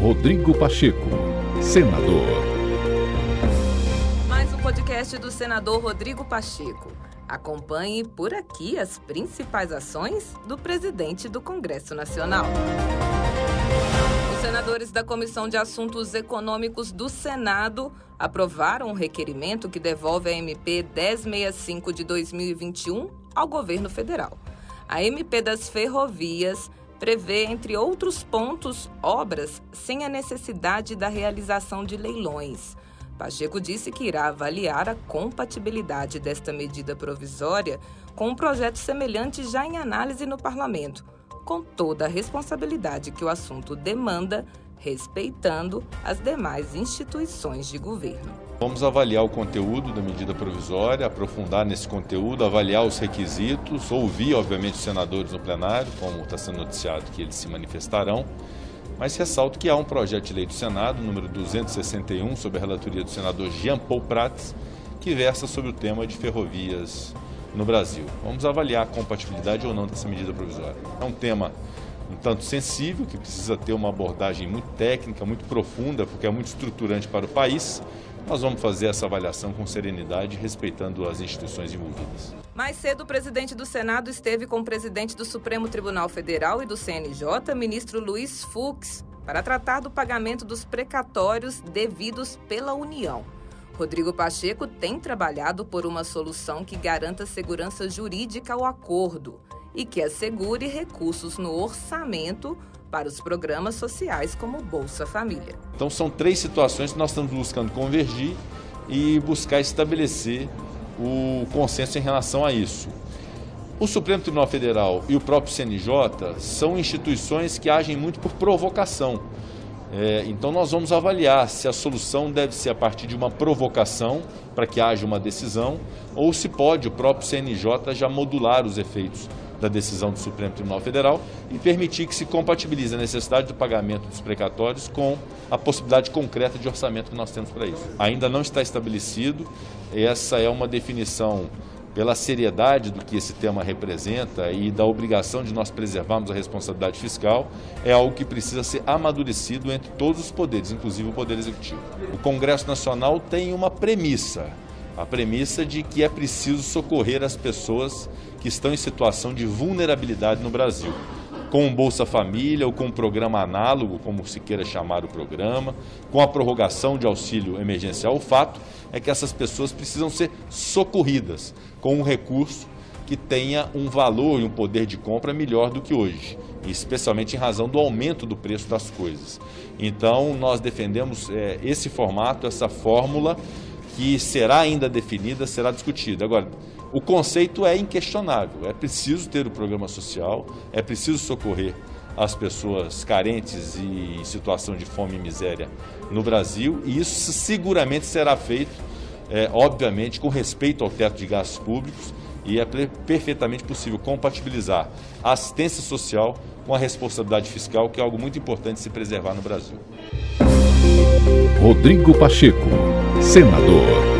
Rodrigo Pacheco, senador. Mais um podcast do senador Rodrigo Pacheco. Acompanhe por aqui as principais ações do presidente do Congresso Nacional. Os senadores da Comissão de Assuntos Econômicos do Senado aprovaram um requerimento que devolve a MP 1065 de 2021 ao governo federal. A MP das Ferrovias prevê, entre outros pontos, obras sem a necessidade da realização de leilões. Pacheco disse que irá avaliar a compatibilidade desta medida provisória com um projeto semelhante já em análise no parlamento, com toda a responsabilidade que o assunto demanda, respeitando as demais instituições de governo. Vamos avaliar o conteúdo da medida provisória, aprofundar nesse conteúdo, avaliar os requisitos, ouvir, obviamente, os senadores no plenário, como está sendo noticiado que eles se manifestarão. Mas ressalto que há um projeto de lei do Senado, número 261, sob a relatoria do senador Jean Paul Prats, que versa sobre o tema de ferrovias no Brasil. Vamos avaliar a compatibilidade ou não dessa medida provisória. É um tema um tanto sensível, que precisa ter uma abordagem muito técnica, muito profunda, porque é muito estruturante para o país. Nós vamos fazer essa avaliação com serenidade, respeitando as instituições envolvidas. Mais cedo, o presidente do Senado esteve com o presidente do Supremo Tribunal Federal e do CNJ, ministro Luiz Fux, para tratar do pagamento dos precatórios devidos pela União. Rodrigo Pacheco tem trabalhado por uma solução que garanta segurança jurídica ao acordo e que assegure recursos no orçamento para os programas sociais como Bolsa Família. Então são três situações que nós estamos buscando convergir e buscar estabelecer o consenso em relação a isso. O Supremo Tribunal Federal e o próprio CNJ são instituições que agem muito por provocação. É, então nós vamos avaliar se a solução deve ser a partir de uma provocação para que haja uma decisão ou se pode o próprio CNJ já modular os efeitos da decisão do Supremo Tribunal Federal e permitir que se compatibilize a necessidade do pagamento dos precatórios com a possibilidade concreta de orçamento que nós temos para isso. Ainda não está estabelecido, essa é uma definição pela seriedade do que esse tema representa e da obrigação de nós preservarmos a responsabilidade fiscal, é algo que precisa ser amadurecido entre todos os poderes, inclusive o Poder Executivo. O Congresso Nacional tem uma premissa a premissa de que é preciso socorrer as pessoas que estão em situação de vulnerabilidade no Brasil. Com o Bolsa Família ou com um programa análogo, como se queira chamar o programa, com a prorrogação de auxílio emergencial, o fato é que essas pessoas precisam ser socorridas com um recurso que tenha um valor e um poder de compra melhor do que hoje, especialmente em razão do aumento do preço das coisas. Então, nós defendemos é, esse formato, essa fórmula que será ainda definida, será discutida. Agora, o conceito é inquestionável. É preciso ter o programa social, é preciso socorrer as pessoas carentes e em situação de fome e miséria no Brasil, e isso seguramente será feito, é, obviamente, com respeito ao teto de gastos públicos, e é perfeitamente possível compatibilizar a assistência social com a responsabilidade fiscal, que é algo muito importante se preservar no Brasil. Rodrigo Pacheco senador.